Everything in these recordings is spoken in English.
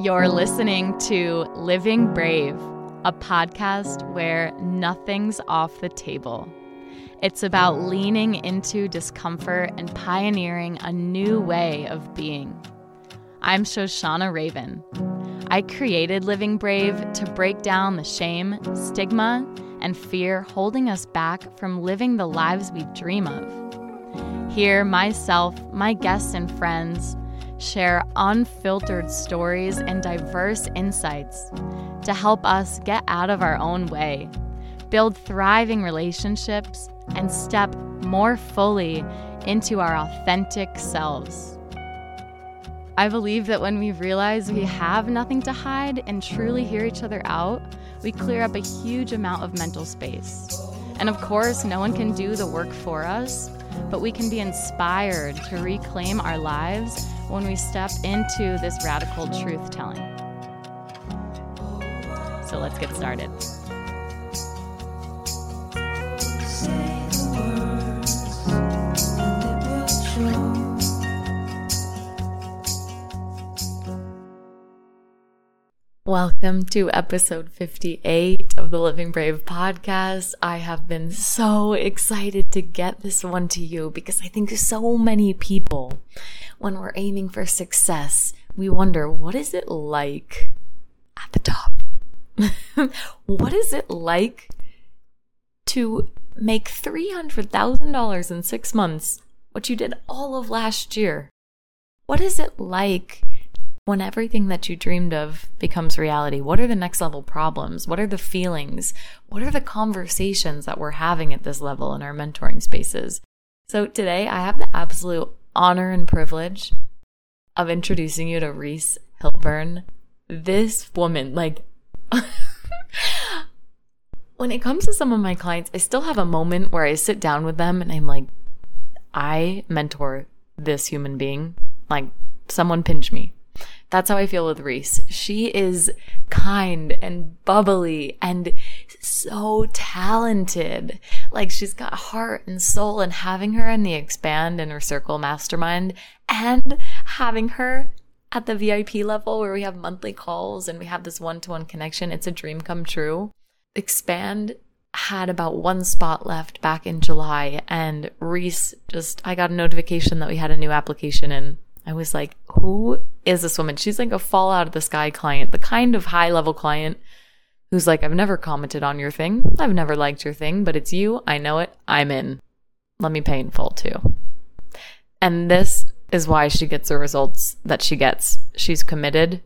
You're listening to Living Brave, a podcast where nothing's off the table. It's about leaning into discomfort and pioneering a new way of being. I'm Shoshana Raven. I created Living Brave to break down the shame, stigma, and fear holding us back from living the lives we dream of. Here, myself, my guests, and friends share unfiltered stories and diverse insights to help us get out of our own way, build thriving relationships, and step more fully into our authentic selves. I believe that when we realize we have nothing to hide and truly hear each other out, we clear up a huge amount of mental space. And of course, no one can do the work for us, but we can be inspired to reclaim our lives when we step into this radical truth telling. So let's get started. Welcome to episode 58 of the Living Brave podcast. I have been so excited to get this one to you because I think so many people, when we're aiming for success, we wonder what is it like at the top? what is it like to make $300,000 in six months, what you did all of last year? What is it like when everything that you dreamed of becomes reality, what are the next level problems? What are the feelings? What are the conversations that we're having at this level in our mentoring spaces? So today I have the absolute honor and privilege of introducing you to Reese Hilburn. This woman, like, when it comes to some of my clients, I still have a moment where I sit down with them and I'm like, I mentor this human being. Like, someone pinch me. That's how I feel with Reese. She is kind and bubbly and so talented. Like she's got heart and soul and having her in the expand inner circle mastermind and having her at the VIP level where we have monthly calls and we have this one-to-one connection. It's a dream come true. Expand had about one spot left back in July and Reese just I got a notification that we had a new application in I was like, who is this woman? She's like a fall out of the sky client, the kind of high level client who's like, I've never commented on your thing. I've never liked your thing, but it's you. I know it. I'm in. Let me pay in full too. And this is why she gets the results that she gets. She's committed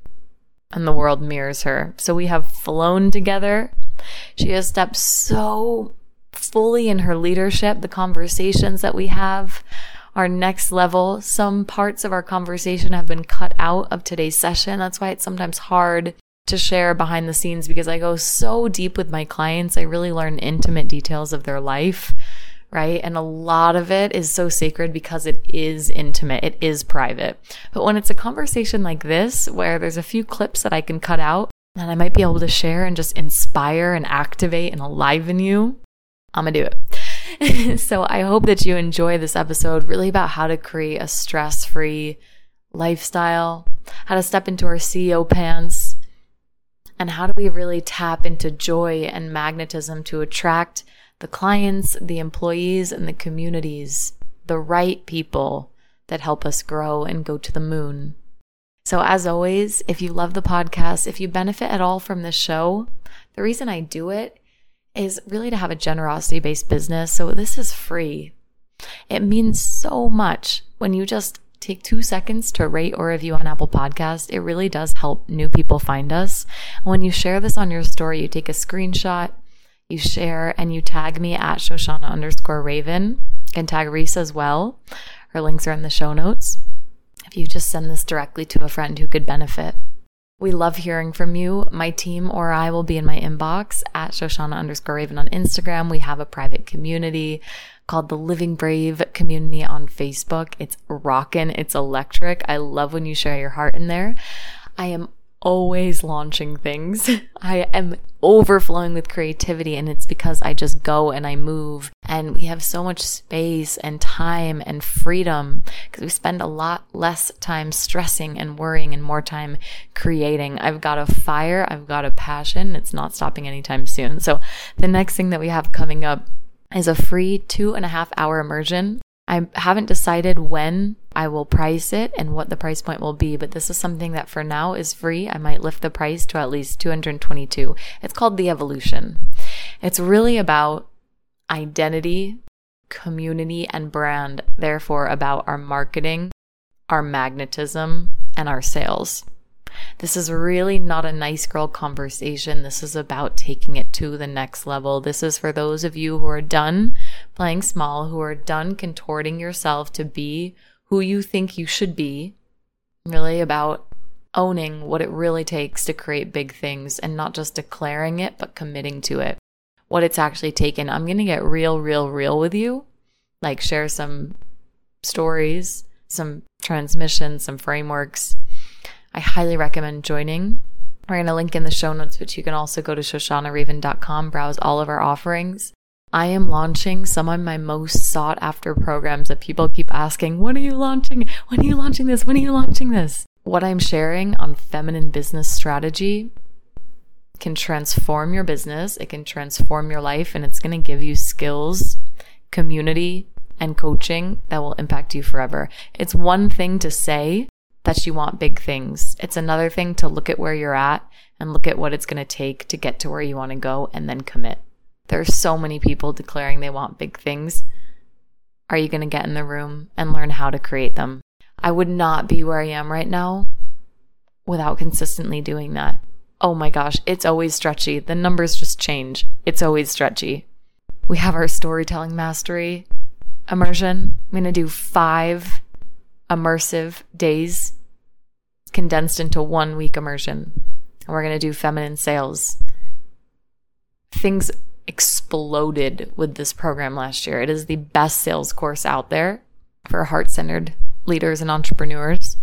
and the world mirrors her. So we have flown together. She has stepped so fully in her leadership, the conversations that we have our next level. Some parts of our conversation have been cut out of today's session. That's why it's sometimes hard to share behind the scenes because I go so deep with my clients. I really learn intimate details of their life, right? And a lot of it is so sacred because it is intimate, it is private. But when it's a conversation like this, where there's a few clips that I can cut out that I might be able to share and just inspire and activate and enliven you, I'm gonna do it. so I hope that you enjoy this episode really about how to create a stress free lifestyle, how to step into our CEO pants, and how do we really tap into joy and magnetism to attract the clients, the employees, and the communities, the right people that help us grow and go to the moon. So, as always, if you love the podcast, if you benefit at all from this show, the reason I do it is really to have a generosity based business. So this is free. It means so much when you just take two seconds to rate or review on Apple Podcast. It really does help new people find us. when you share this on your story, you take a screenshot, you share, and you tag me at Shoshana underscore Raven and tag Reese as well. Her links are in the show notes. If you just send this directly to a friend who could benefit. We love hearing from you. My team or I will be in my inbox at Shoshana underscore Raven on Instagram. We have a private community called the Living Brave community on Facebook. It's rockin', it's electric. I love when you share your heart in there. I am always launching things. I am overflowing with creativity and it's because I just go and I move and we have so much space and time and freedom because we spend a lot less time stressing and worrying and more time creating. I've got a fire. I've got a passion. It's not stopping anytime soon. So the next thing that we have coming up is a free two and a half hour immersion I haven't decided when I will price it and what the price point will be, but this is something that for now is free. I might lift the price to at least 222. It's called The Evolution. It's really about identity, community, and brand, therefore, about our marketing, our magnetism, and our sales. This is really not a nice girl conversation. This is about taking it to the next level. This is for those of you who are done playing small, who are done contorting yourself to be who you think you should be. Really about owning what it really takes to create big things and not just declaring it, but committing to it. What it's actually taken. I'm going to get real, real, real with you. Like, share some stories, some transmissions, some frameworks I highly recommend joining. We're going to link in the show notes, but you can also go to shoshanaraven.com, browse all of our offerings. I am launching some of my most sought after programs that people keep asking, When are you launching? When are you launching this? When are you launching this? What I'm sharing on feminine business strategy can transform your business, it can transform your life, and it's going to give you skills, community, and coaching that will impact you forever. It's one thing to say, that you want big things. It's another thing to look at where you're at and look at what it's going to take to get to where you want to go and then commit. There's so many people declaring they want big things. Are you going to get in the room and learn how to create them? I would not be where I am right now without consistently doing that. Oh my gosh, it's always stretchy. The numbers just change. It's always stretchy. We have our storytelling mastery immersion. I'm going to do five immersive days condensed into one week immersion. And we're going to do feminine sales. Things exploded with this program last year. It is the best sales course out there for heart centered leaders and entrepreneurs.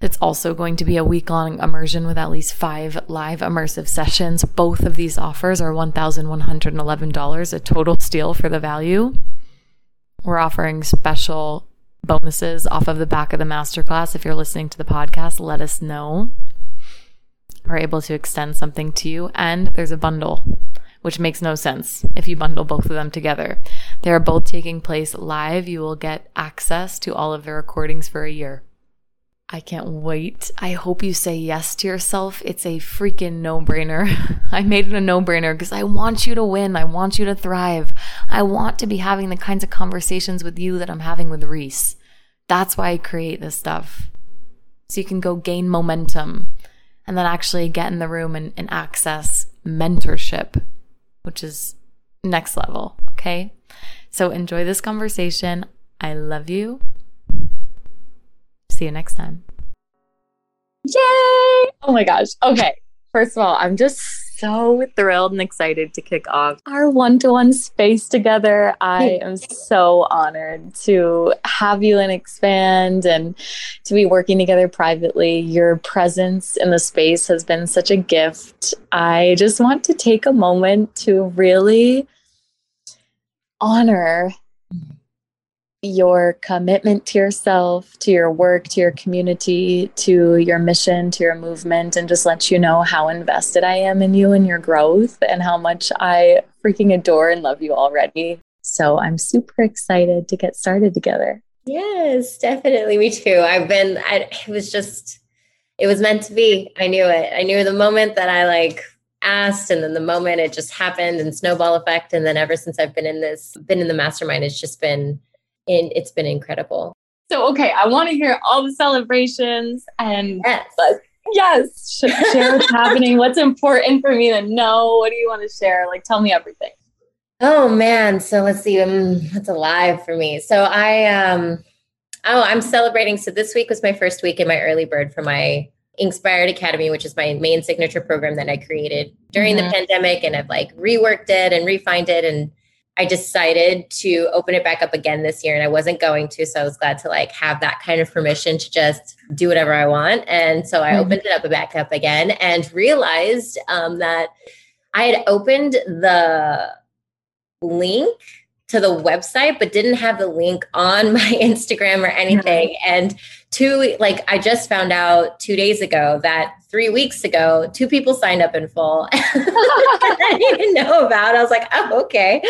It's also going to be a week long immersion with at least five live immersive sessions. Both of these offers are $1,111, a total steal for the value. We're offering special bonuses off of the back of the masterclass. If you're listening to the podcast, let us know. We're able to extend something to you. And there's a bundle, which makes no sense if you bundle both of them together. They are both taking place live. You will get access to all of the recordings for a year. I can't wait. I hope you say yes to yourself. It's a freaking no brainer. I made it a no brainer because I want you to win. I want you to thrive. I want to be having the kinds of conversations with you that I'm having with Reese. That's why I create this stuff. So you can go gain momentum and then actually get in the room and, and access mentorship, which is next level. Okay. So enjoy this conversation. I love you. See you next time. Yay! Oh my gosh. Okay. First of all, I'm just so thrilled and excited to kick off our one to one space together. I am so honored to have you and expand and to be working together privately. Your presence in the space has been such a gift. I just want to take a moment to really honor your commitment to yourself, to your work, to your community, to your mission, to your movement, and just let you know how invested I am in you and your growth and how much I freaking adore and love you already. So I'm super excited to get started together. Yes, definitely. Me too. I've been, I, it was just, it was meant to be. I knew it. I knew the moment that I like asked and then the moment it just happened and snowball effect. And then ever since I've been in this, been in the mastermind, it's just been, and it's been incredible. So, okay, I want to hear all the celebrations and yes, yes, share what's happening. What's important for me to know? What do you want to share? Like, tell me everything. Oh man, so let's see. Um, what's alive for me? So I um, oh, I'm celebrating. So this week was my first week in my early bird for my Inspired Academy, which is my main signature program that I created during mm-hmm. the pandemic, and I've like reworked it and refined it and I decided to open it back up again this year and I wasn't going to. So I was glad to like have that kind of permission to just do whatever I want. And so I mm-hmm. opened it up back up again and realized um, that I had opened the link to the website, but didn't have the link on my Instagram or anything. Mm-hmm. And two, like I just found out two days ago that three weeks ago, two people signed up in full. I didn't know about. I was like, oh, okay.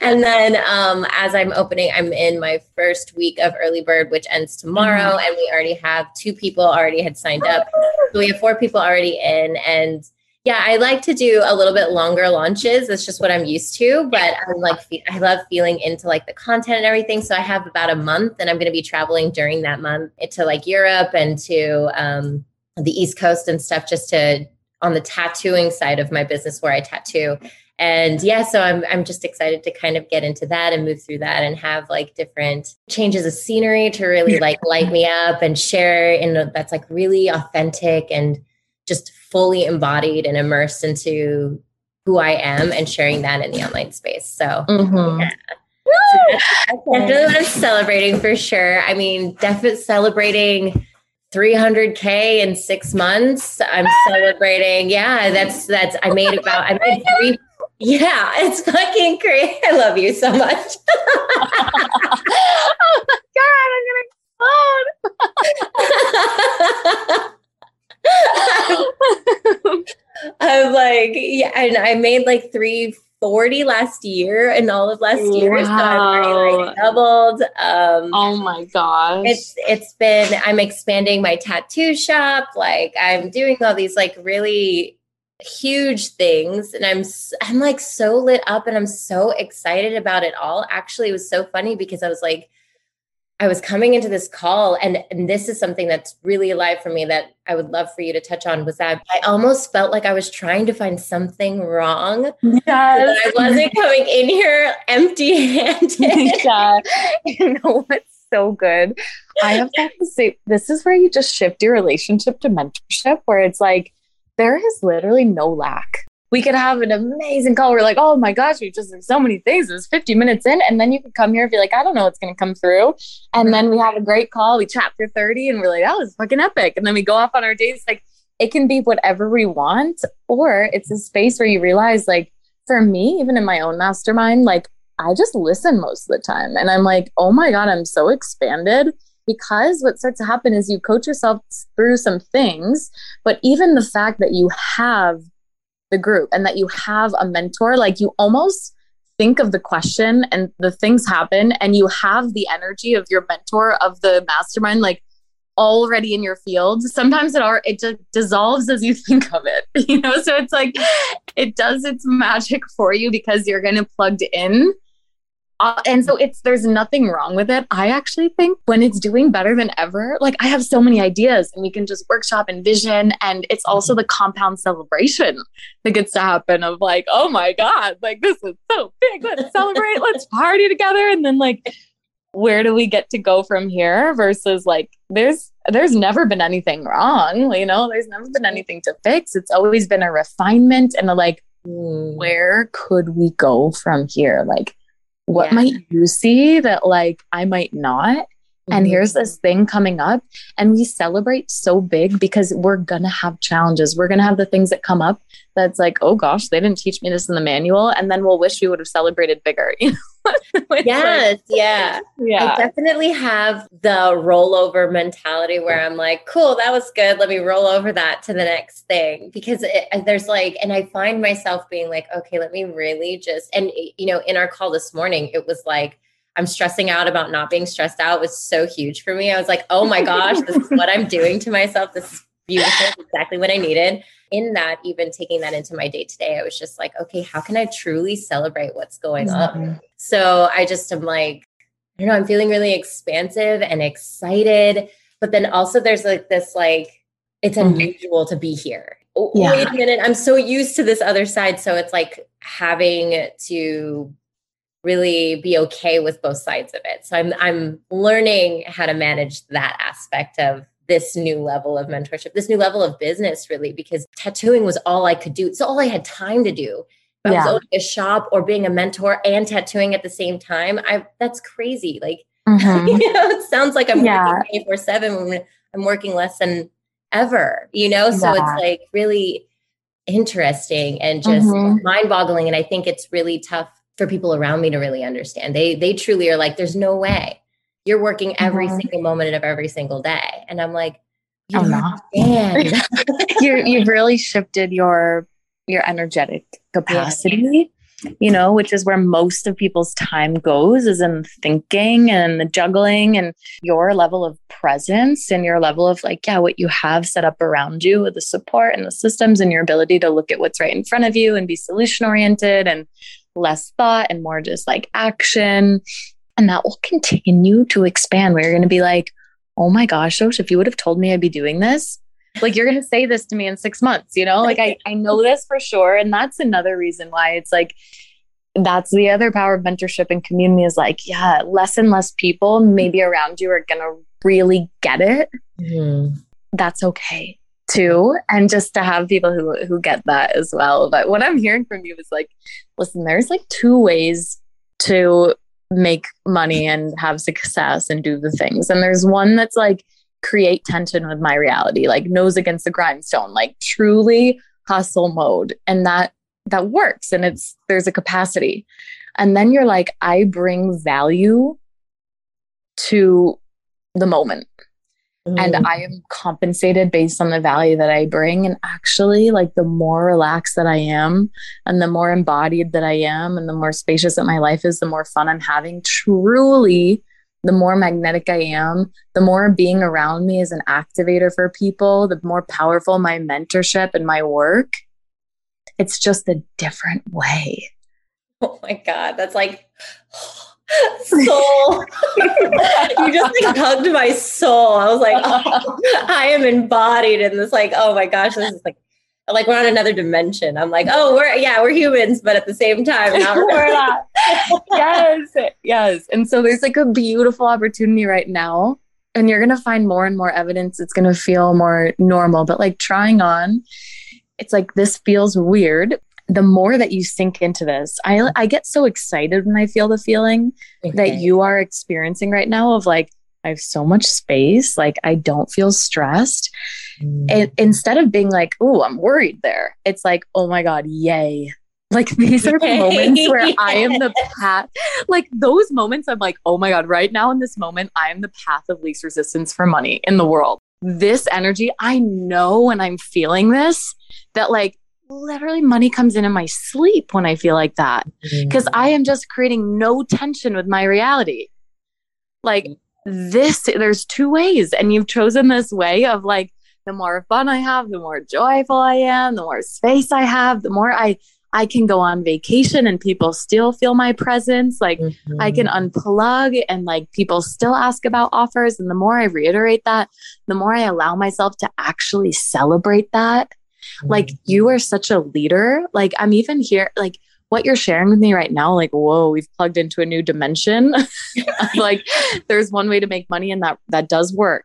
And then um, as I'm opening, I'm in my first week of early bird, which ends tomorrow, mm-hmm. and we already have two people already had signed up. So we have four people already in, and yeah, I like to do a little bit longer launches. That's just what I'm used to. But I'm like, I love feeling into like the content and everything. So I have about a month, and I'm going to be traveling during that month to like Europe and to um, the East Coast and stuff, just to on the tattooing side of my business where I tattoo. And yeah, so I'm I'm just excited to kind of get into that and move through that and have like different changes of scenery to really like light me up and share in a, that's like really authentic and just fully embodied and immersed into who I am and sharing that in the online space. So, mm-hmm. yeah. So that's, that's definitely what I'm celebrating for sure. I mean, definitely celebrating 300k in six months. I'm celebrating. Yeah, that's that's. I made about. I made three. Yeah, it's fucking crazy. I love you so much. oh my god, I'm gonna explode. I'm like, yeah, and I made like 340 last year and all of last wow. year. So I've already like doubled. Um oh my gosh. It's it's been I'm expanding my tattoo shop. Like I'm doing all these like really huge things and I'm I'm like so lit up and I'm so excited about it all. Actually, it was so funny because I was like I was coming into this call, and, and this is something that's really alive for me that I would love for you to touch on was that I almost felt like I was trying to find something wrong. Yes. I wasn't coming in here empty handed. yeah. You know what's so good? I have to say, this is where you just shift your relationship to mentorship, where it's like, there is literally no lack we could have an amazing call. We're like, oh my gosh, we just did so many things. It was 50 minutes in. And then you could come here and be like, I don't know what's to come through. And then we have a great call. We chat for 30 and we're like, that was fucking epic. And then we go off on our days. Like it can be whatever we want, or it's a space where you realize, like, for me, even in my own mastermind, like I just listen most of the time. And I'm like, oh my God, I'm so expanded because what starts to happen is you coach yourself through some things, but even the fact that you have the group and that you have a mentor, like you almost think of the question and the things happen and you have the energy of your mentor of the mastermind like already in your field. Sometimes it are it just dissolves as you think of it you know? So it's like it does its magic for you because you're going to plugged in uh, and so it's there's nothing wrong with it. I actually think when it's doing better than ever, like I have so many ideas and we can just workshop and vision. And it's also the compound celebration that gets to happen of like, oh my God, like this is so big. Let's celebrate, let's party together. And then like, where do we get to go from here versus like there's there's never been anything wrong you know there's never been anything to fix it's always been a refinement and a like hmm. where could we go from here like what yeah. might you see that like I might not? And mm-hmm. here's this thing coming up. And we celebrate so big because we're going to have challenges. We're going to have the things that come up that's like, oh gosh, they didn't teach me this in the manual. And then we'll wish we would have celebrated bigger. You know? yes, like, yeah. Yeah. I definitely have the rollover mentality where I'm like, cool, that was good. Let me roll over that to the next thing. Because it, there's like, and I find myself being like, okay, let me really just, and, you know, in our call this morning, it was like, I'm stressing out about not being stressed out was so huge for me. I was like, oh my gosh, this is what I'm doing to myself. This is beautiful, exactly what I needed. In that, even taking that into my day to day, I was just like, okay, how can I truly celebrate what's going mm-hmm. on? So I just am like, I don't know, I'm feeling really expansive and excited. But then also there's like this like, it's mm-hmm. unusual to be here. Oh, yeah. Wait a minute. I'm so used to this other side. So it's like having to really be okay with both sides of it. So I'm I'm learning how to manage that aspect of this new level of mentorship, this new level of business really because tattooing was all I could do. It's all I had time to do. I was owning a shop or being a mentor and tattooing at the same time. I that's crazy. Like mm-hmm. you know, it sounds like I'm yeah. working 24 seven when I'm working less than ever, you know? So yeah. it's like really interesting and just mm-hmm. mind boggling. And I think it's really tough for people around me to really understand. They they truly are like, there's no way you're working every mm-hmm. single moment of every single day. And I'm like, you I'm not. you you've really shifted your your energetic capacity. You know, which is where most of people's time goes is in thinking and the juggling and your level of presence and your level of like, yeah, what you have set up around you with the support and the systems and your ability to look at what's right in front of you and be solution oriented and less thought and more just like action. And that will continue to expand where you're going to be like, oh my gosh, Osh, if you would have told me I'd be doing this, like you're going to say this to me in six months, you know, like I, I know this for sure. And that's another reason why it's like, that's the other power of mentorship and community is like, yeah, less and less people maybe around you are going to really get it. Mm-hmm. That's okay too. And just to have people who, who get that as well. But what I'm hearing from you is like, listen, there's like two ways to make money and have success and do the things. And there's one that's like create tension with my reality, like nose against the grindstone, like truly hustle mode. And that that works and it's there's a capacity. And then you're like, I bring value to the moment mm And I am compensated based on the value that I bring. And actually, like the more relaxed that I am, and the more embodied that I am, and the more spacious that my life is, the more fun I'm having. Truly, the more magnetic I am, the more being around me is an activator for people, the more powerful my mentorship and my work. It's just a different way. Oh my God. That's like, soul. you just like hugged my soul. I was like, oh, I am embodied in this. Like, oh my gosh, this is like, like we're on another dimension. I'm like, oh, we're yeah, we're humans, but at the same time, we're not. yes, yes. And so there's like a beautiful opportunity right now, and you're gonna find more and more evidence. It's gonna feel more normal, but like trying on. It's like this feels weird the more that you sink into this, I, I get so excited when I feel the feeling okay. that you are experiencing right now of like, I have so much space. Like, I don't feel stressed. Mm. And instead of being like, oh, I'm worried there, it's like, oh my God, yay. Like, these are moments where I am the path. Like, those moments, I'm like, oh my God, right now in this moment, I am the path of least resistance for money in the world. This energy, I know when I'm feeling this, that like literally money comes in in my sleep when I feel like that because mm-hmm. I am just creating no tension with my reality. Like this, there's two ways, and you've chosen this way of like the more fun I have, the more joyful I am, the more space I have, the more I I can go on vacation and people still feel my presence. Like mm-hmm. I can mm-hmm. unplug and like people still ask about offers. And the more I reiterate that, the more I allow myself to actually celebrate that like you are such a leader. Like I'm even here, like what you're sharing with me right now, like, whoa, we've plugged into a new dimension. like there's one way to make money and that that does work.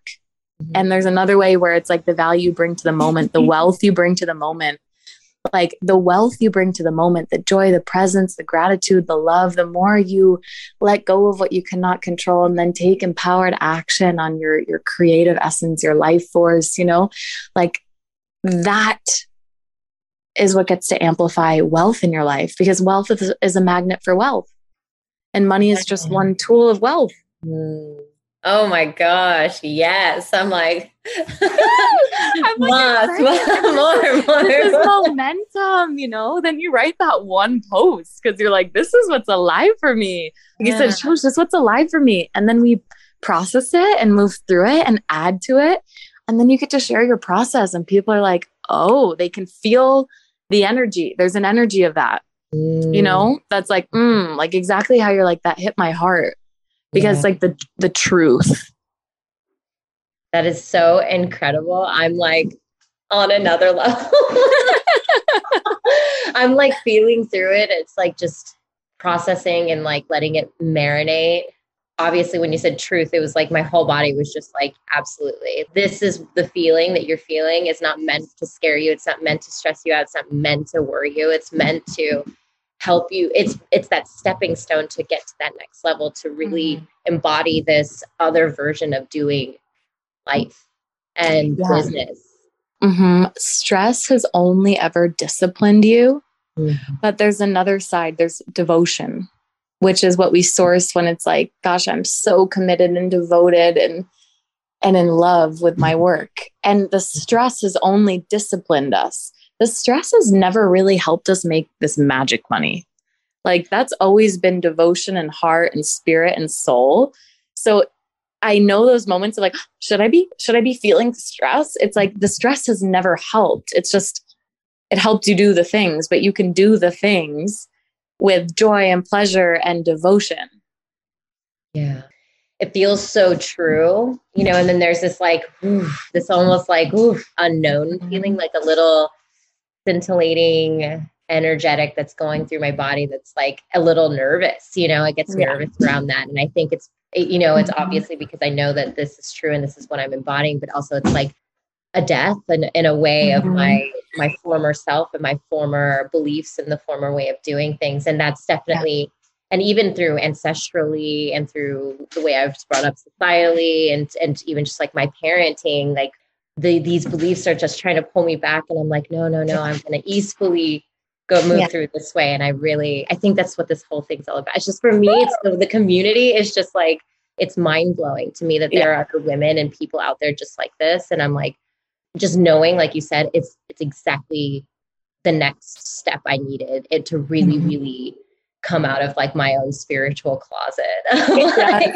Mm-hmm. And there's another way where it's like the value you bring to the moment, the wealth you bring to the moment, like the wealth you bring to the moment, the joy, the presence, the gratitude, the love, the more you let go of what you cannot control and then take empowered action on your your creative essence, your life force, you know, like that is what gets to amplify wealth in your life because wealth is, is a magnet for wealth and money is just one tool of wealth. Mm. Oh my gosh. Yes. I'm like, I'm like more, more, more. This is momentum, you know? Then you write that one post because you're like, this is what's alive for me. Like yeah. you said, this is what's alive for me. And then we process it and move through it and add to it. And then you get to share your process, and people are like, oh, they can feel the energy. There's an energy of that, mm. you know, that's like, mm, like exactly how you're like, that hit my heart because, yeah. like, the, the truth. That is so incredible. I'm like on another level. I'm like feeling through it. It's like just processing and like letting it marinate obviously when you said truth it was like my whole body was just like absolutely this is the feeling that you're feeling is not meant to scare you it's not meant to stress you out it's not meant to worry you it's meant to help you it's it's that stepping stone to get to that next level to really Mm-hmm. embody this other version of doing life and Yeah. business hmm Stress has only ever disciplined you, Mm-hmm. but there's another side. There's devotion, which is what we source when it's like, gosh, I'm so committed and devoted and and in love with my mm-hmm. work. And the stress has only disciplined us. The stress has never really helped us make this magic money. Like that's always been devotion and heart and spirit and soul. So I know those moments of like, should I be, should I be feeling stress? It's like the stress has never helped. It's just, it helped you do the things, but you can do the things with joy and pleasure and devotion. Yeah. It feels so true, you know, and then there's this like, oof, this almost like oof, unknown Mhm. feeling, like a little scintillating energetic that's going through my body that's like a little nervous, you know, it gets Yeah. nervous around that. And I think it's, it, you know, it's Mhm. obviously because I know that this is true and this is what I'm embodying, but also it's like a death and in a way of Mhm. my my former self and my former beliefs and the former way of doing things. And that's definitely and even through ancestrally and through the way I was brought up societally and and even just like my parenting like the these beliefs are just trying to pull me back. And I'm like no no no I'm going to easily go move Yeah. through this way. And I really I think that's what this whole thing's all about. It's just for me it's the, the community is just like it's mind blowing to me that there are other women and people out there just like this. And I'm like just knowing like you said it's it's exactly the next step I needed it to really Mhm. really come out of like my own spiritual closet Yeah.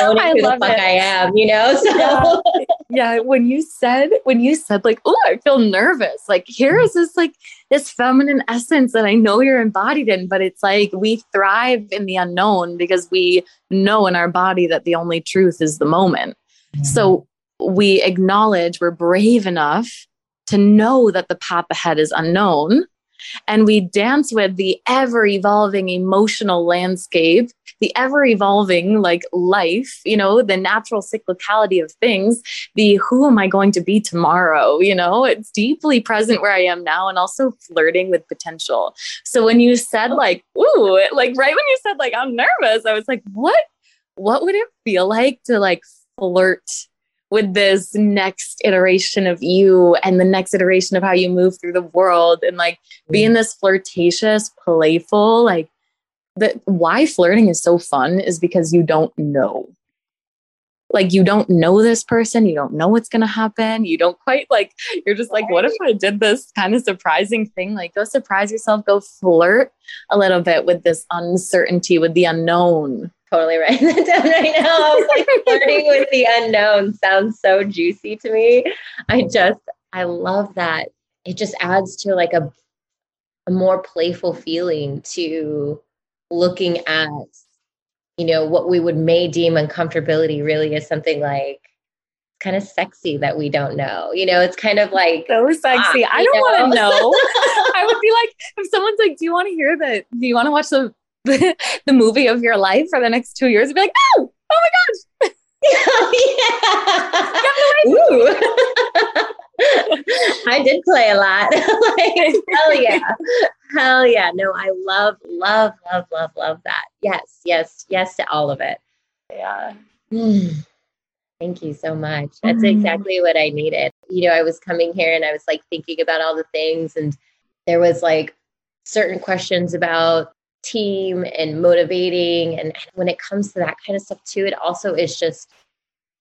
I who the love fuck it. I am you know so Yeah. yeah when you said when you said like oh i feel nervous like here is this like this feminine essence that i know you're embodied in but it's like we thrive in the unknown because we know in our body that the only truth is the moment so we acknowledge we're brave enough to know that the path ahead is unknown. And we dance with the ever evolving emotional landscape the ever evolving like life you know the natural cyclicality of things the who am i going to be tomorrow you know? It's deeply present where i am now and also flirting with potential. So when you said like ooh like right when you said like i'm nervous i was like what what would it feel like to like flirt with this next iteration of you and the next iteration of how you move through the world and like being mm. this flirtatious, playful, like the why flirting is so fun is because you don't know. Like you don't know this person, you don't know what's gonna happen. You don't quite like you're just like, what if I did this kind of surprising thing? Like go surprise yourself, go flirt a little bit with this uncertainty, with the unknown. Totally writing that down right now. I was like flirting with the unknown sounds so juicy to me. I just I love that. It just adds to like a a more playful feeling to looking at you know what we would may deem uncomfortability really is something like kind of sexy that we don't know. You know, it's kind of like So sexy. Ah, I don't want to know? know. I would be like, if someone's like, "Do you want to hear that? Do you want to watch the the, movie of your life for the next two years?" I'd be like, "No! Oh my gosh!" yeah. Ooh. I did play a lot. like, hell yeah. Hell yeah. No, I love, love, love, love, love that. Yes, yes, yes to all of it. Yeah. Mm. Thank you so much. That's Mm. exactly what I needed. You know, I was coming here and I was like thinking about all the things, and there was like certain questions about team and motivating. And when it comes to that kind of stuff, too, it also is just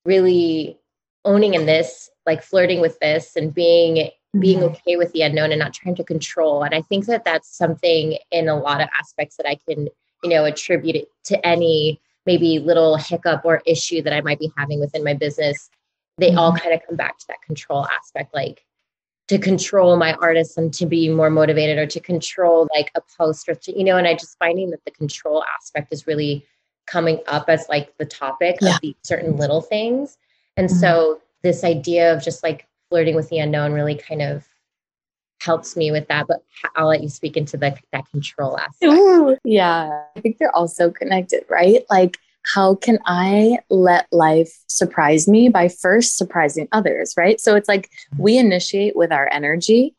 really owning in this, like flirting with this and being being Mhm. okay with the unknown and not trying to control. And I think that that's something in a lot of aspects that I can, you know, attribute it to any maybe little hiccup or issue that I might be having within my business. They all kind of come back to that control aspect, like to control my artists and to be more motivated or to control like a post or to, you know, and I just finding that the control aspect is really coming up as like the topic Yeah. of these certain little things. And Mhm. so this idea of just like flirting with the unknown really kind of helps me with that. But I'll let you speak into the, that control aspect. Ooh, yeah. I think they're also connected, right? Like, how can I let life surprise me by first surprising others, right? So it's like we initiate with our energy.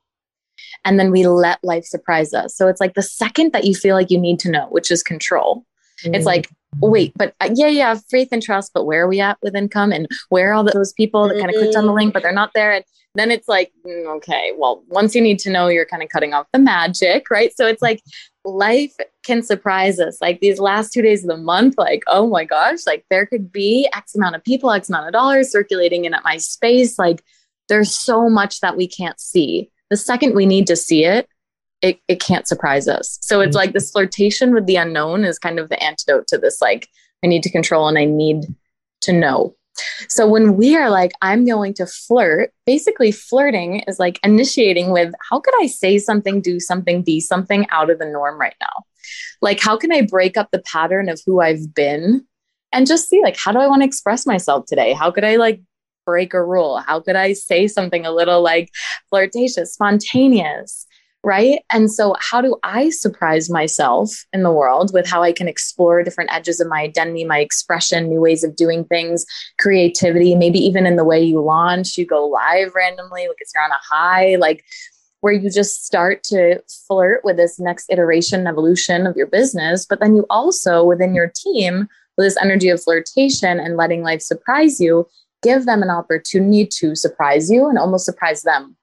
and then we let life surprise us. So it's like the second that you feel like you need to know, which is control. Mm-hmm. It's like, wait, but uh, yeah, yeah, faith and trust, but where are we at with income and where are all those people that kind of clicked on the link, but they're not there? And then it's like, mm, okay, well, once you need to know, you're kind of cutting off the magic, right? So it's like life can surprise us. Like these last two days of the month, like, oh my gosh, like there could be X amount of people, X amount of dollars circulating in at my space. Like there's so much that we can't see. The second we need to see it, it, it can't surprise us. So it's like this flirtation with the unknown is kind of the antidote to this, like, I need to control and I need to know. So when we are like, I'm going to flirt, basically flirting is like initiating with how could I say something, do something, be something out of the norm right now? Like, how can I break up the pattern of who I've been and just see, like, how do I want to express myself today? How could I like break a rule? How could I say something a little like flirtatious, spontaneous? Right? And so, how do I surprise myself in the world with how I can explore different edges of my identity, my expression, new ways of doing things, creativity, maybe even in the way you launch, you go live randomly because you're on a high, like where you just start to flirt with this next iteration, evolution of your business. But then you also, within your team, with this energy of flirtation and letting life surprise you, give them an opportunity to surprise you and almost surprise them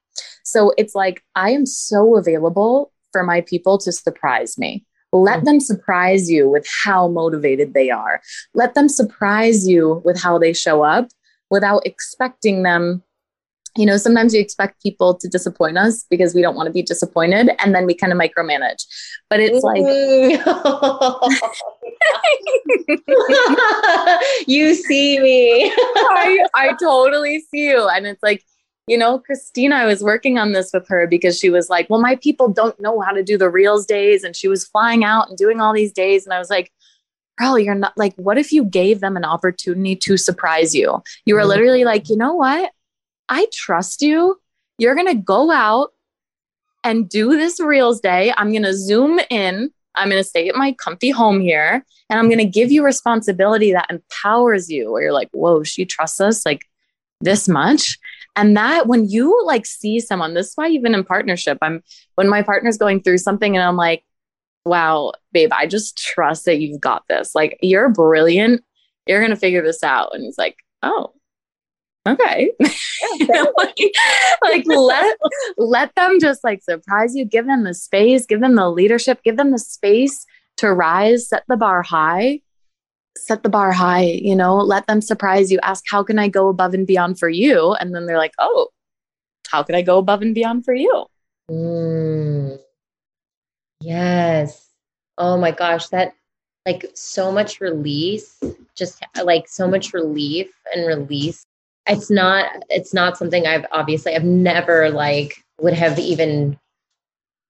so it's like, I am so available for my people to surprise me. Let mm. them surprise you with how motivated they are. Let them surprise you with how they show up without expecting them. You know, sometimes we expect people to disappoint us because we don't want to be disappointed and then we kind of micromanage. But it's like you see me. I, I totally see you. And it's like you know, Christina, I was working on this with her because she was like, well, my people don't know how to do the reels days. And she was flying out and doing all these days. And I was like, girl, you're not like, what if you gave them an opportunity to surprise you? You were mm-hmm. literally like, you know what? I trust you. You're going to go out and do this reels day. I'm going to zoom in. I'm going to stay at my comfy home here and I'm going to give you responsibility that empowers you where you're like, whoa, she trusts us like this much. And that when you like see someone, this is why even in partnership, I'm when my partner's going through something and I'm like, wow, babe, I just trust that you've got this. Like you're brilliant. You're gonna figure this out. And he's like, oh, okay. like, like let let them just like surprise you, give them the space, give them the leadership, give them the space to rise, set the bar high set the bar high, you know, let them surprise you. Ask, how can I go above and beyond for you? And then they're like, oh, how can I go above and beyond for you? Mm. Yes. Oh my gosh, that like so much release, just like so much relief and release. It's not, it's not something I've obviously, I've never like would have even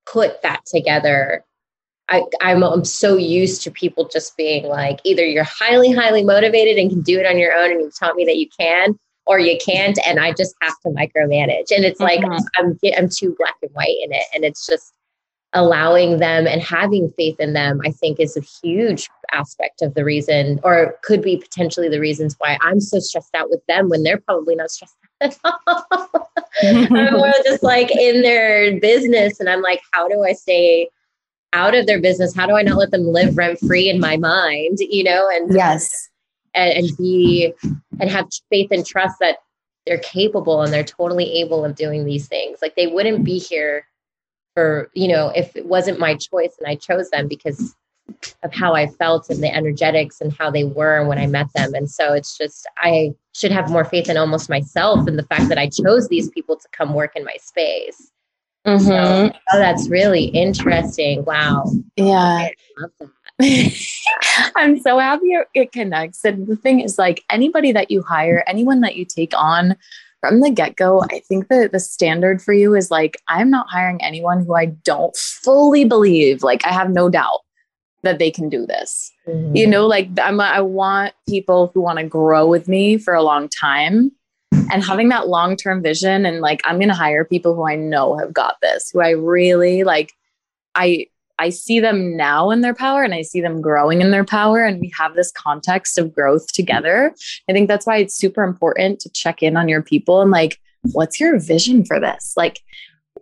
put that together I, I'm, I'm so used to people just being like, either you're highly, highly motivated and can do it on your own, and you've taught me that you can, or you can't, and I just have to micromanage. And it's like mm-hmm. I'm I'm too black and white in it, and it's just allowing them and having faith in them. I think is a huge aspect of the reason, or could be potentially the reasons why I'm so stressed out with them when they're probably not stressed out. I'm more just like in their business, and I'm like, how do I stay out of their business how do i not let them live rent free in my mind you know and yes. and, and be and have faith and trust that they're capable and they're totally able of doing these things. Like they wouldn't be here for you know if it wasn't my choice and i chose them because of how i felt and the energetics and how they were when i met them. And so it's just i should have more faith in almost myself and the fact that i chose these people to come work in my space Mm-hmm. So, oh, that's really interesting. Wow. Yeah. I'm so happy it connects. And the thing is, like, anybody that you hire, anyone that you take on from the get go, I think that the standard for you is like, I'm not hiring anyone who I don't fully believe, like, I have no doubt that they can do this. Mm-hmm. You know, like, I'm, I want people who want to grow with me for a long time Mm-hmm. and having that long term vision and like i'm going to hire people who i know have got this who i really like i i see them now in their power and i see them growing in their power and we have this context of growth together. I think that's why it's super important to check in on your people and like what's your vision for this? Like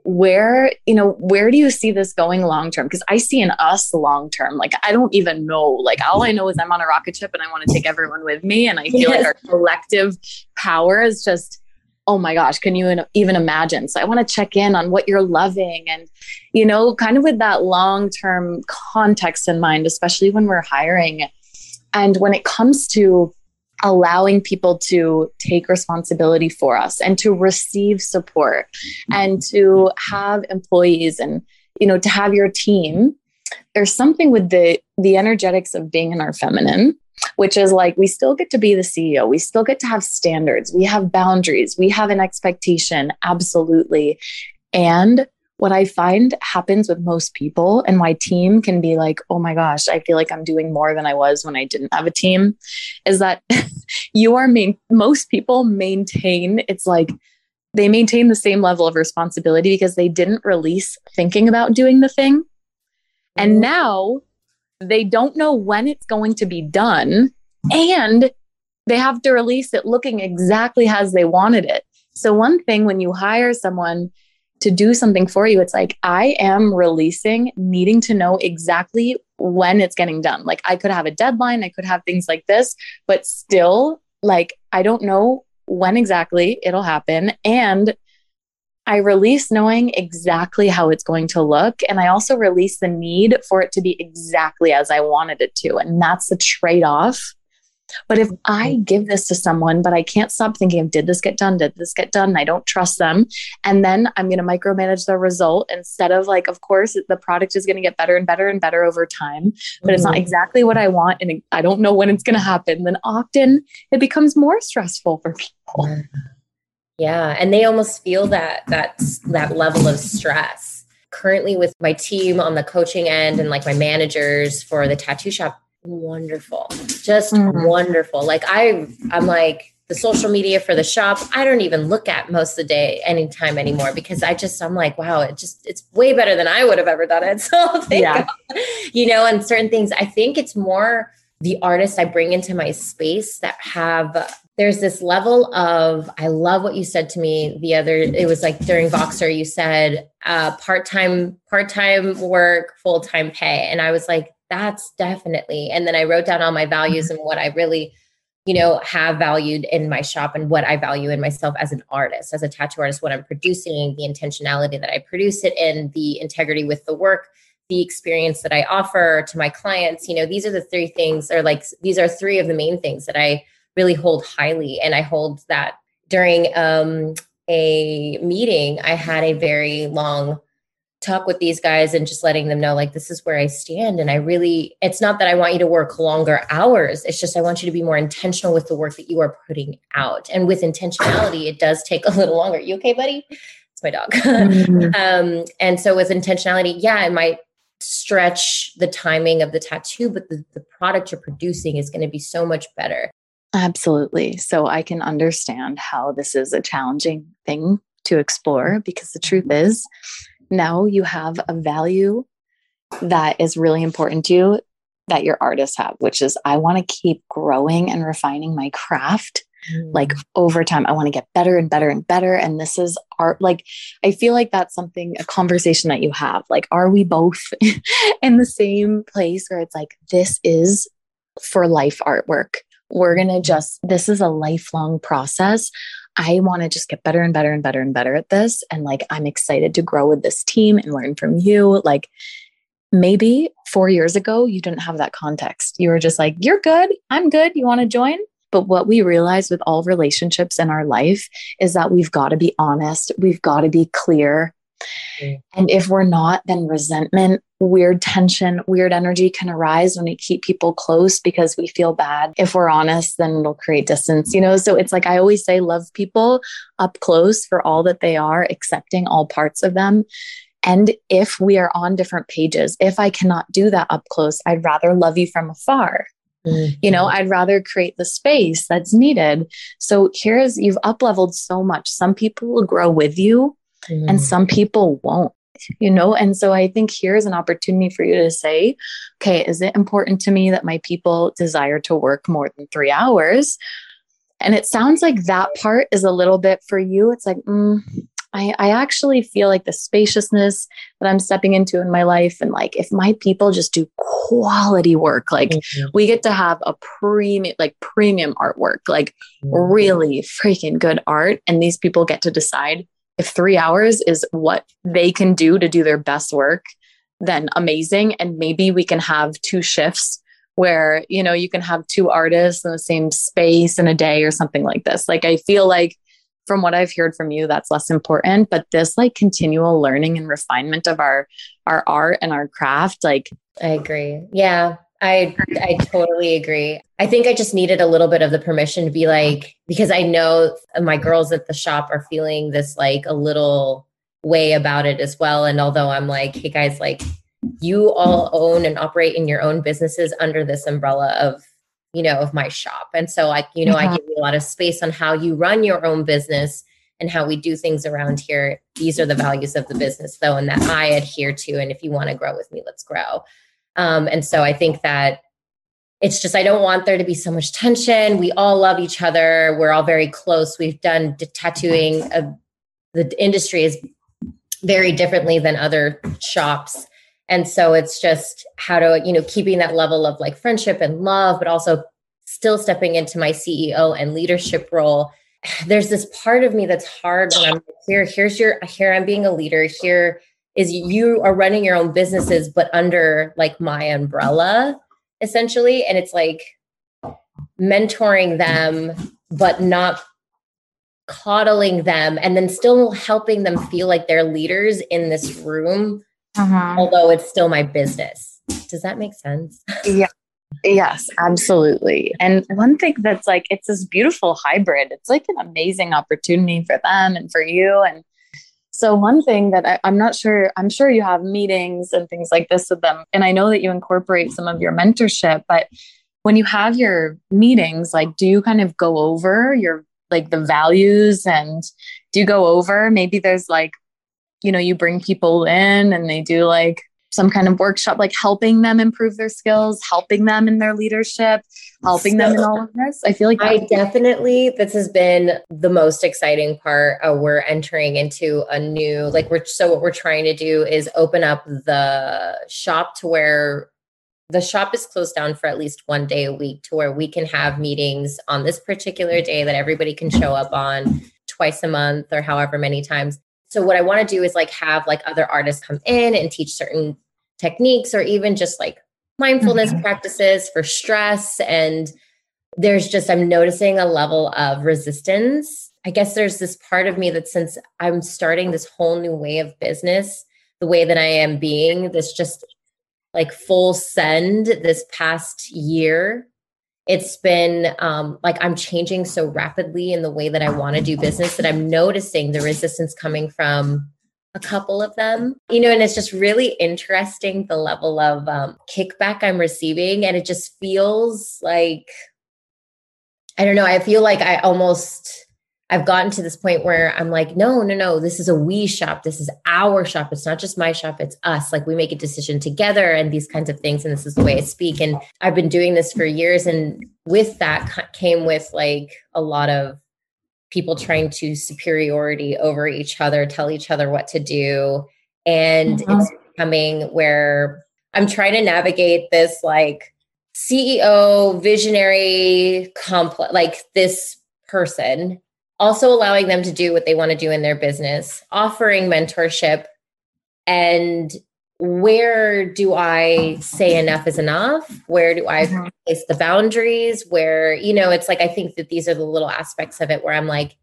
where you know where do you see this going long term? Because i see in us long term. Like i don't even know. Like all i know is i'm on a rocket ship and i want to take everyone with me and i feel yes. like our collective power is just oh my gosh can you even imagine? So i want to check in on what you're loving and you know kind of with that long term context in mind especially when we're hiring. And when it comes to allowing people to take responsibility for us and to receive support and mm-hmm. to have employees and you know to have your team. There's something with the the energetics of being in our feminine which is like we still get to be the CEO we still get to have standards. We have boundaries. We have an expectation absolutely. And what I find happens with most people and my team can be like, oh my gosh, I feel like I'm doing more than I was when I didn't have a team, is that you are main most people maintain it's like they maintain the same level of responsibility because they didn't release thinking about doing the thing. And mm-hmm. now they don't know when it's going to be done and they have to release it looking exactly as they wanted it. So, one thing when you hire someone to do something for you, it's like I am releasing needing to know exactly when it's getting done. Like I could have a deadline, I could have things like this, but still, like I don't know when exactly it'll happen. And I release knowing exactly how it's going to look. And I also release the need for it to be exactly as I wanted it to. And that's the trade off but if I give this to someone, but I can't stop thinking of did this get done? Did this get done? I don't trust them. And then I'm going to micromanage the result instead of like, of course, the product is going to get better and better and better over time, but mm-hmm. it's not mm-hmm. exactly what I want. And I don't know when it's going to happen. Then often it becomes more stressful for people. Yeah. And they almost feel that, that, that level of stress currently with my team on the coaching end and like my managers for the tattoo shop wonderful just mm-hmm. wonderful like i i'm like the social media for the shop i don't even look at most of the day anytime anymore because i just i'm like wow it just it's way better than i would have ever done it so yeah. God. you know and certain things i think it's more the artists i bring into my space that have there's this level of i love what you said to me the other it was like during voxer you said uh, part-time part-time work full-time pay and i was like that's definitely. And then I wrote down all my values and what I really, you know, have valued in my shop and what I value in myself as an artist, as a tattoo artist, what I'm producing, the intentionality that I produce it in, the integrity with the work, the experience that I offer to my clients. You know, these are the three things, or like these are three of the main things that I really hold highly. And I hold that during um, a meeting, I had a very long talk with these guys and just letting them know like this is where I stand. And I really it's not that I want you to work longer hours. It's just I want you to be more intentional with the work that you are putting out. And with intentionality it does take a little longer. You okay buddy? It's my dog. Mm-hmm. um and so with intentionality yeah it might stretch the timing of the tattoo but the, the product you're producing is going to be so much better. Absolutely. So I can understand how this is a challenging thing to explore because the truth is now you have a value that is really important to you that your artists have, which is I want to keep growing and refining my craft mm. like over time. I want to get better and better and better. And this is art. Like, I feel like that's something, a conversation that you have. Like, are we both in the same place where it's like, this is for life artwork? We're going to just, this is a lifelong process. I want to just get better and better and better and better at this. And like, I'm excited to grow with this team and learn from you. Like, maybe four years ago, you didn't have that context. You were just like, you're good. I'm good. You want to join? But what we realize with all relationships in our life is that we've got to be honest, we've got to be clear, Mm. And if we're not, then resentment, weird tension, weird energy can arise when we keep people close because we feel bad. If we're honest, then it'll create distance, you know? So it's like I always say, love people up close for all that they are, accepting all parts of them. And if we are on different pages, if I cannot do that up close, I'd rather love you from afar. Mm-hmm. You know, I'd rather create the space that's needed. So here's you've up leveled so much. Some people will grow with you mm. and some people won't you know and so i think here's an opportunity for you to say okay is it important to me that my people desire to work more than three hours and it sounds like that part is a little bit for you it's like mm, I, I actually feel like the spaciousness that I'm stepping into in my life, and like if my people just do quality work, like mm-hmm. we get to have a premium, like premium artwork, like mm-hmm. really freaking good art. And these people get to decide if three hours is what they can do to do their best work, then amazing. And maybe we can have two shifts where, you know, you can have two artists in the same space in a day or something like this. Like, I feel like from what I've heard from you, that's less important. But this like continual learning and refinement of our our art and our craft, like I agree. Yeah. I I totally agree. I think I just needed a little bit of the permission to be like because I know my girls at the shop are feeling this like a little way about it as well and although I'm like hey guys like you all own and operate in your own businesses under this umbrella of you know, of my shop. And so like, you know, I give you a lot of space on how you run your own business and how we do things around here. These are the values of the business though, and that I adhere to. And if you want to grow with me, let's grow. Um, and so I think that it's just, I don't want there to be so much tension. We all love each other. We're all very close. We've done tattooing. The industry is very differently than other shops and so it's just how to, you know, keeping that level of like friendship and love, but also still stepping into my CEO and leadership role. There's this part of me that's hard when I'm here. Here's your, here I'm being a leader. Here is you are running your own businesses, but under like my umbrella, essentially. And it's like mentoring them, but not coddling them and then still helping them feel like they're leaders in this room uh-huh. although it's still my business. Does that make sense? Yeah. Yes, absolutely. And one thing that's like, it's this beautiful hybrid. It's like an amazing opportunity for them and for you. And so, one thing that I, I'm not sure, I'm sure you have meetings and things like this with them. And I know that you incorporate some of your mentorship, but when you have your meetings, like, do you kind of go over your like the values and do you go over maybe there's like you know, you bring people in and they do like some kind of workshop, like helping them improve their skills, helping them in their leadership, helping so, them in all of this. I feel like I definitely, this has been the most exciting part. Uh, we're entering into a new, like, we're so what we're trying to do is open up the shop to where the shop is closed down for at least one day a week to where we can have meetings on this particular day that everybody can show up on twice a month or however many times so what I want to do is like have like other artists come in and teach certain techniques or even just like mindfulness mm-hmm. practices for stress and there's just I'm noticing a level of resistance. I guess there's this part of me that since I'm starting this whole new way of business, the way that I am being, this just like full send this past year it's been um, like I'm changing so rapidly in the way that I want to do business that I'm noticing the resistance coming from a couple of them, you know, and it's just really interesting the level of um, kickback I'm receiving. And it just feels like, I don't know, I feel like I almost I've gotten to this point where I'm like, no, no, no, this is a we shop. This is our shop. It's not just my shop, it's us. Like we make a decision together and these kinds of things. And this is the way I speak. And I've been doing this for years. And with that came with like a lot of people trying to superiority over each other, tell each other what to do. And mm-hmm. it's becoming where I'm trying to navigate this like CEO visionary complex, like this person also allowing them to do what they want to do in their business, offering mentorship. And where do I say enough is enough? Where do I mm-hmm. place the boundaries? Where, you know, it's like I think that these are the little aspects of it where I'm like,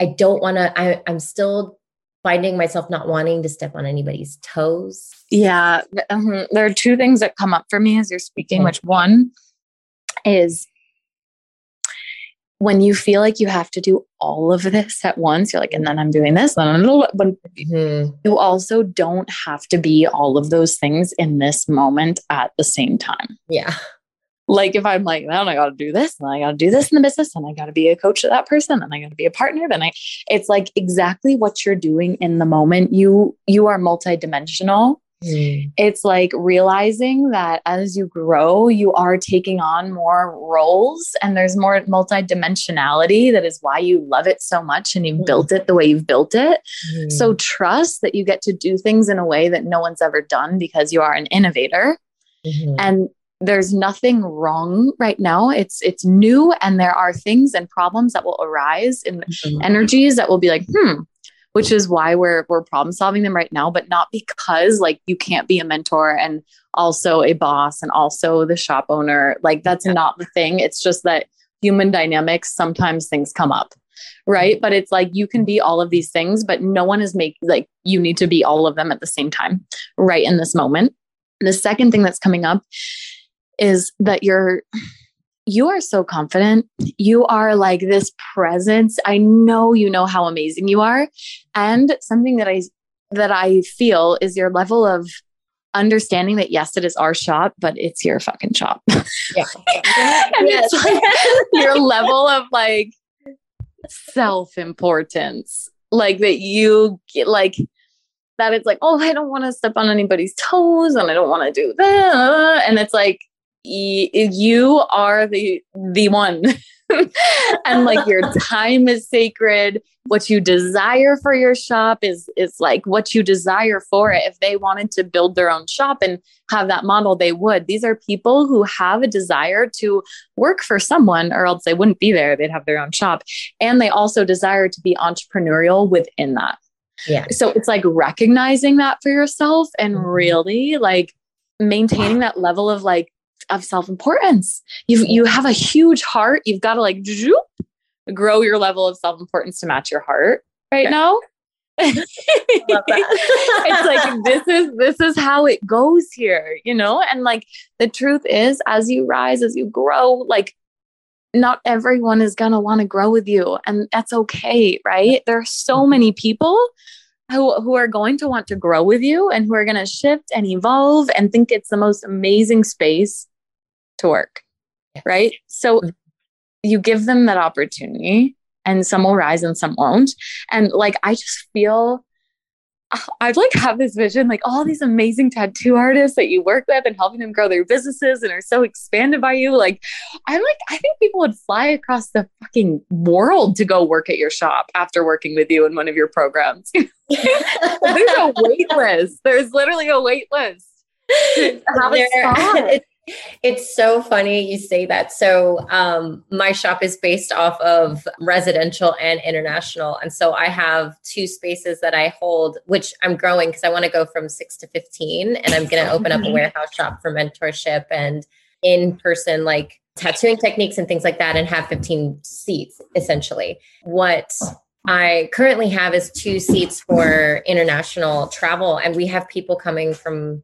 I don't want to, I'm still finding myself not wanting to step on anybody's toes. Yeah. Um, there are two things that come up for me as you're speaking, which one is when you feel like you have to do all of this at once, you're like, and then I'm doing this, then I'm but mm-hmm. you also don't have to be all of those things in this moment at the same time. Yeah. Like if I'm like, then I got to do this, and I got to do this in the business, and I got to be a coach to that person, and I got to be a partner. Then I, it's like exactly what you're doing in the moment. You you are multidimensional, Mm. It's like realizing that as you grow, you are taking on more roles and there's more multidimensionality. That is why you love it so much and you've mm. built it the way you've built it. Mm. So trust that you get to do things in a way that no one's ever done because you are an innovator. Mm-hmm. And there's nothing wrong right now it's it's new and there are things and problems that will arise in mm-hmm. energies that will be like hmm which is why we're we're problem solving them right now but not because like you can't be a mentor and also a boss and also the shop owner. Like that's not the thing. It's just that human dynamics sometimes things come up right? But it's like you can be all of these things but no one is make like you need to be all of them at the same time right in this moment. The second thing that's coming up is that you're you are so confident. You are like this presence. I know you know how amazing you are. And something that I that I feel is your level of understanding that yes, it is our shop, but it's your fucking shop. Yeah. and yes. it's like your level of like self-importance. Like that you get like that it's like, oh, I don't want to step on anybody's toes and I don't want to do that. And it's like you are the the one. And like your time is sacred. What you desire for your shop is is like what you desire for it. If they wanted to build their own shop and have that model they would. These are people who have a desire to work for someone or else they wouldn't be there. They'd have their own shop. And they also desire to be entrepreneurial within that. Yeah. So it's like recognizing that for yourself and mm-hmm. really like maintaining that level of like of self-importance. You you have a huge heart. You've got to like zoop, grow your level of self-importance to match your heart right okay. now. it's like this is this is how it goes here, you know? And like the truth is as you rise, as you grow, like not everyone is going to want to grow with you and that's okay, right? There are so mm-hmm. many people who, who are going to want to grow with you and who are going to shift and evolve and think it's the most amazing space to work. Right. So you give them that opportunity and some will rise and some won't. And like, I just feel I'd like have this vision, like all these amazing tattoo artists that you work with and helping them grow their businesses and are so expanded by you. Like, I'm like, I think people would fly across the fucking world to go work at your shop after working with you in one of your programs. There's a wait list. There's literally a wait list. Have a it's so funny you say that. So, um, my shop is based off of residential and international. And so I have two spaces that I hold, which I'm growing because I want to go from six to 15. And I'm going to open up a warehouse shop for mentorship and in person, like tattooing techniques and things like that, and have 15 seats essentially. What I currently have is two seats for international travel, and we have people coming from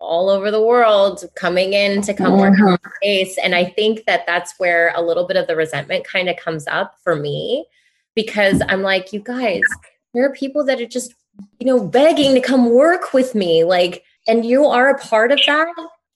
all over the world coming in to come work on mm-hmm. space. And I think that that's where a little bit of the resentment kind of comes up for me because I'm like, you guys, there are people that are just, you know, begging to come work with me. Like, and you are a part of that.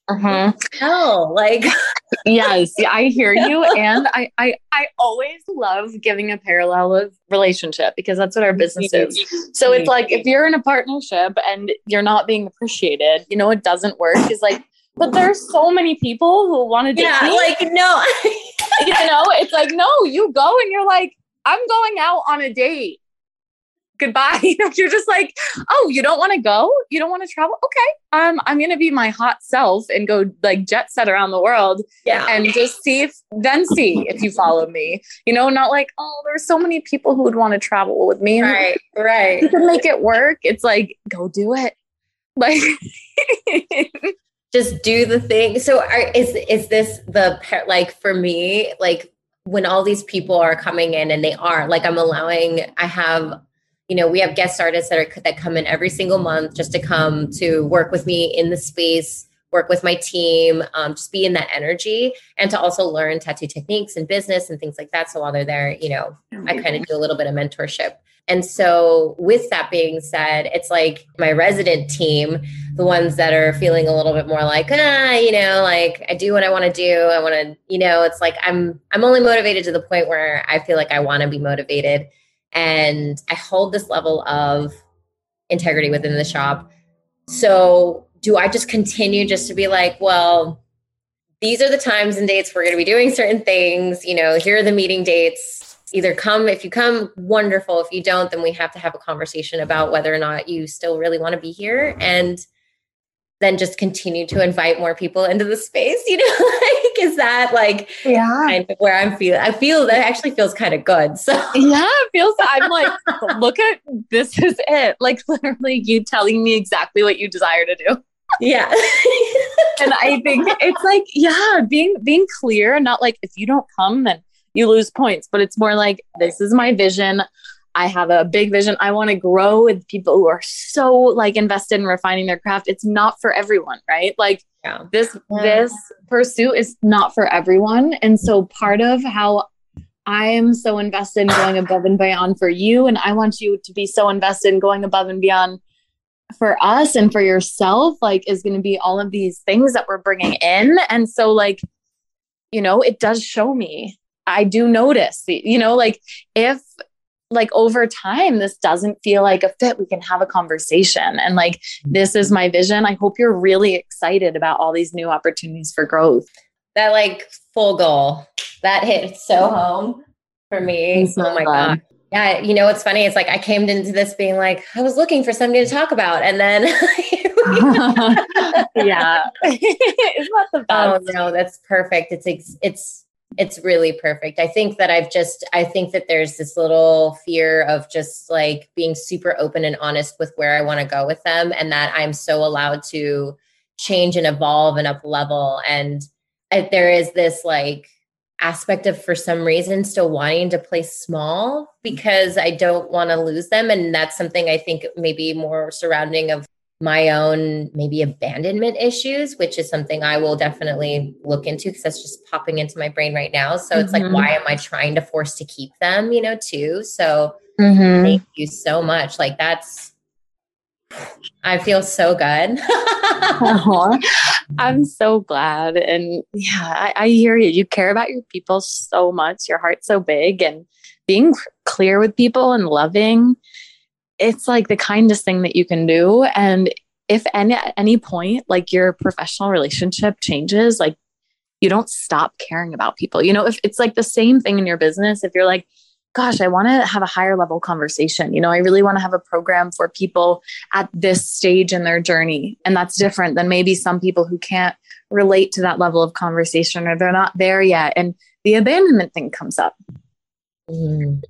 Uh-huh. Hell, like yes, I hear you. And I, I I always love giving a parallel of relationship because that's what our business is. So it's like if you're in a partnership and you're not being appreciated, you know, it doesn't work. Is like, but there's so many people who want to do yeah, like no, you know, it's like no, you go and you're like, I'm going out on a date goodbye. You're just like, oh, you don't want to go? You don't want to travel? Okay. Um, I'm gonna be my hot self and go like jet set around the world. Yeah. And just see if then see if you follow me. You know, not like, oh, there's so many people who would want to travel with me. Right, right. You can make it work. It's like, go do it. Like just do the thing. So are, is is this the like for me, like when all these people are coming in and they are like I'm allowing I have you know we have guest artists that are that come in every single month just to come to work with me in the space work with my team um, just be in that energy and to also learn tattoo techniques and business and things like that. So while they're there you know i kind of do a little bit of mentorship. And so with that being said it's like my resident team the ones that are feeling a little bit more like ah you know like i do what i want to do. I want to you know it's like i'm i'm only motivated to the point where i feel like i want to be motivated and I hold this level of integrity within the shop. So do I just continue just to be like, well, these are the times and dates we're going to be doing certain things. You know, here are the meeting dates. Either come, if you come, wonderful. If you don't, then we have to have a conversation about whether or not you still really want to be here. And then just continue to invite more people into the space you know like is that like yeah. kind of where i'm feeling i feel that actually feels kind of good so. Yeah it feels i'm like look at this is it like literally you telling me exactly what you desire to do. Yeah. And i think it's like yeah being being clear and not like if you don't come then you lose points but it's more like this is my vision I have a big vision. I want to grow with people who are so like invested in refining their craft. It's not for everyone, right? Like yeah. this yeah. this pursuit is not for everyone. And so part of how I am so invested in going above and beyond for you and I want you to be so invested in going above and beyond for us and for yourself like is going to be all of these things that we're bringing in and so like you know it does show me I do notice, you know, like if like over time this doesn't feel like a fit. We can have a conversation. And like mm-hmm. this is my vision. I hope you're really excited about all these new opportunities for growth. That like full goal. That hit so home for me. Oh my god. Yeah you know what's funny? It's like i came into this being like i was looking for something to talk about. And then yeah. It's not the oh, best. oh no that's perfect. It's it's it's really perfect. I think that I've just, I think that there's this little fear of just like being super open and honest with where I want to go with them and that I'm so allowed to change and evolve and up level. And I, there is this like aspect of, for some reason, still wanting to play small because I don't want to lose them. And that's something I think maybe more surrounding of my own maybe abandonment issues, which is something I will definitely look into because that's just popping into my brain right now. So mm-hmm. it's like, mm-hmm. why am I trying to force to keep them, you know, too? So mm-hmm. thank you so much. Like that's, I feel so good. I'm so glad. And yeah, I, I hear you. You care about your people so much. Your heart's so big and being clear with people and loving it's like the kindest thing that you can do. And if any, at any point, like your professional relationship changes, like you don't stop caring about people. You know, if it's like the same thing in your business, if you're like, gosh, I want to have a higher level conversation. You know, I really want to have a program for people at this stage in their journey. And that's different than maybe some people who can't relate to that level of conversation or they're not there yet. And the abandonment thing comes up. Mm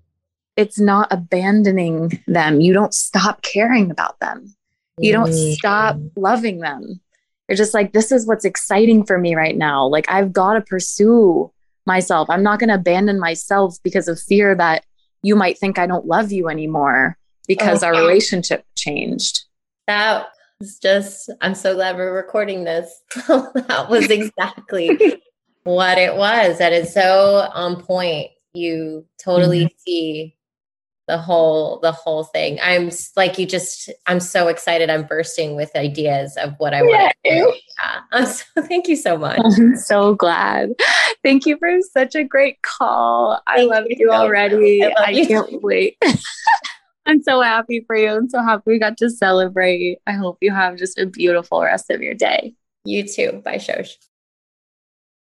it's not abandoning them. You don't stop caring about them. You don't mm-hmm. stop loving them. You're just like, this is what's exciting for me right now. Like, I've got to pursue myself. I'm not going to abandon myself because of fear that you might think I don't love you anymore because okay. our relationship changed. That was just, I'm so glad we're recording this. that was exactly what it was. That is so on point. You totally mm-hmm. see the whole the whole thing. I'm like you just i'm so excited. I'm bursting with ideas of what i want to do. yeah. I'm so, thank you so much. I'm so glad. Thank you for such a great call. I love you, you already. I, I you. can't wait. I'm so happy for you. I'm so happy we got to celebrate. I hope you have just a beautiful rest of your day. You too. Bye shosh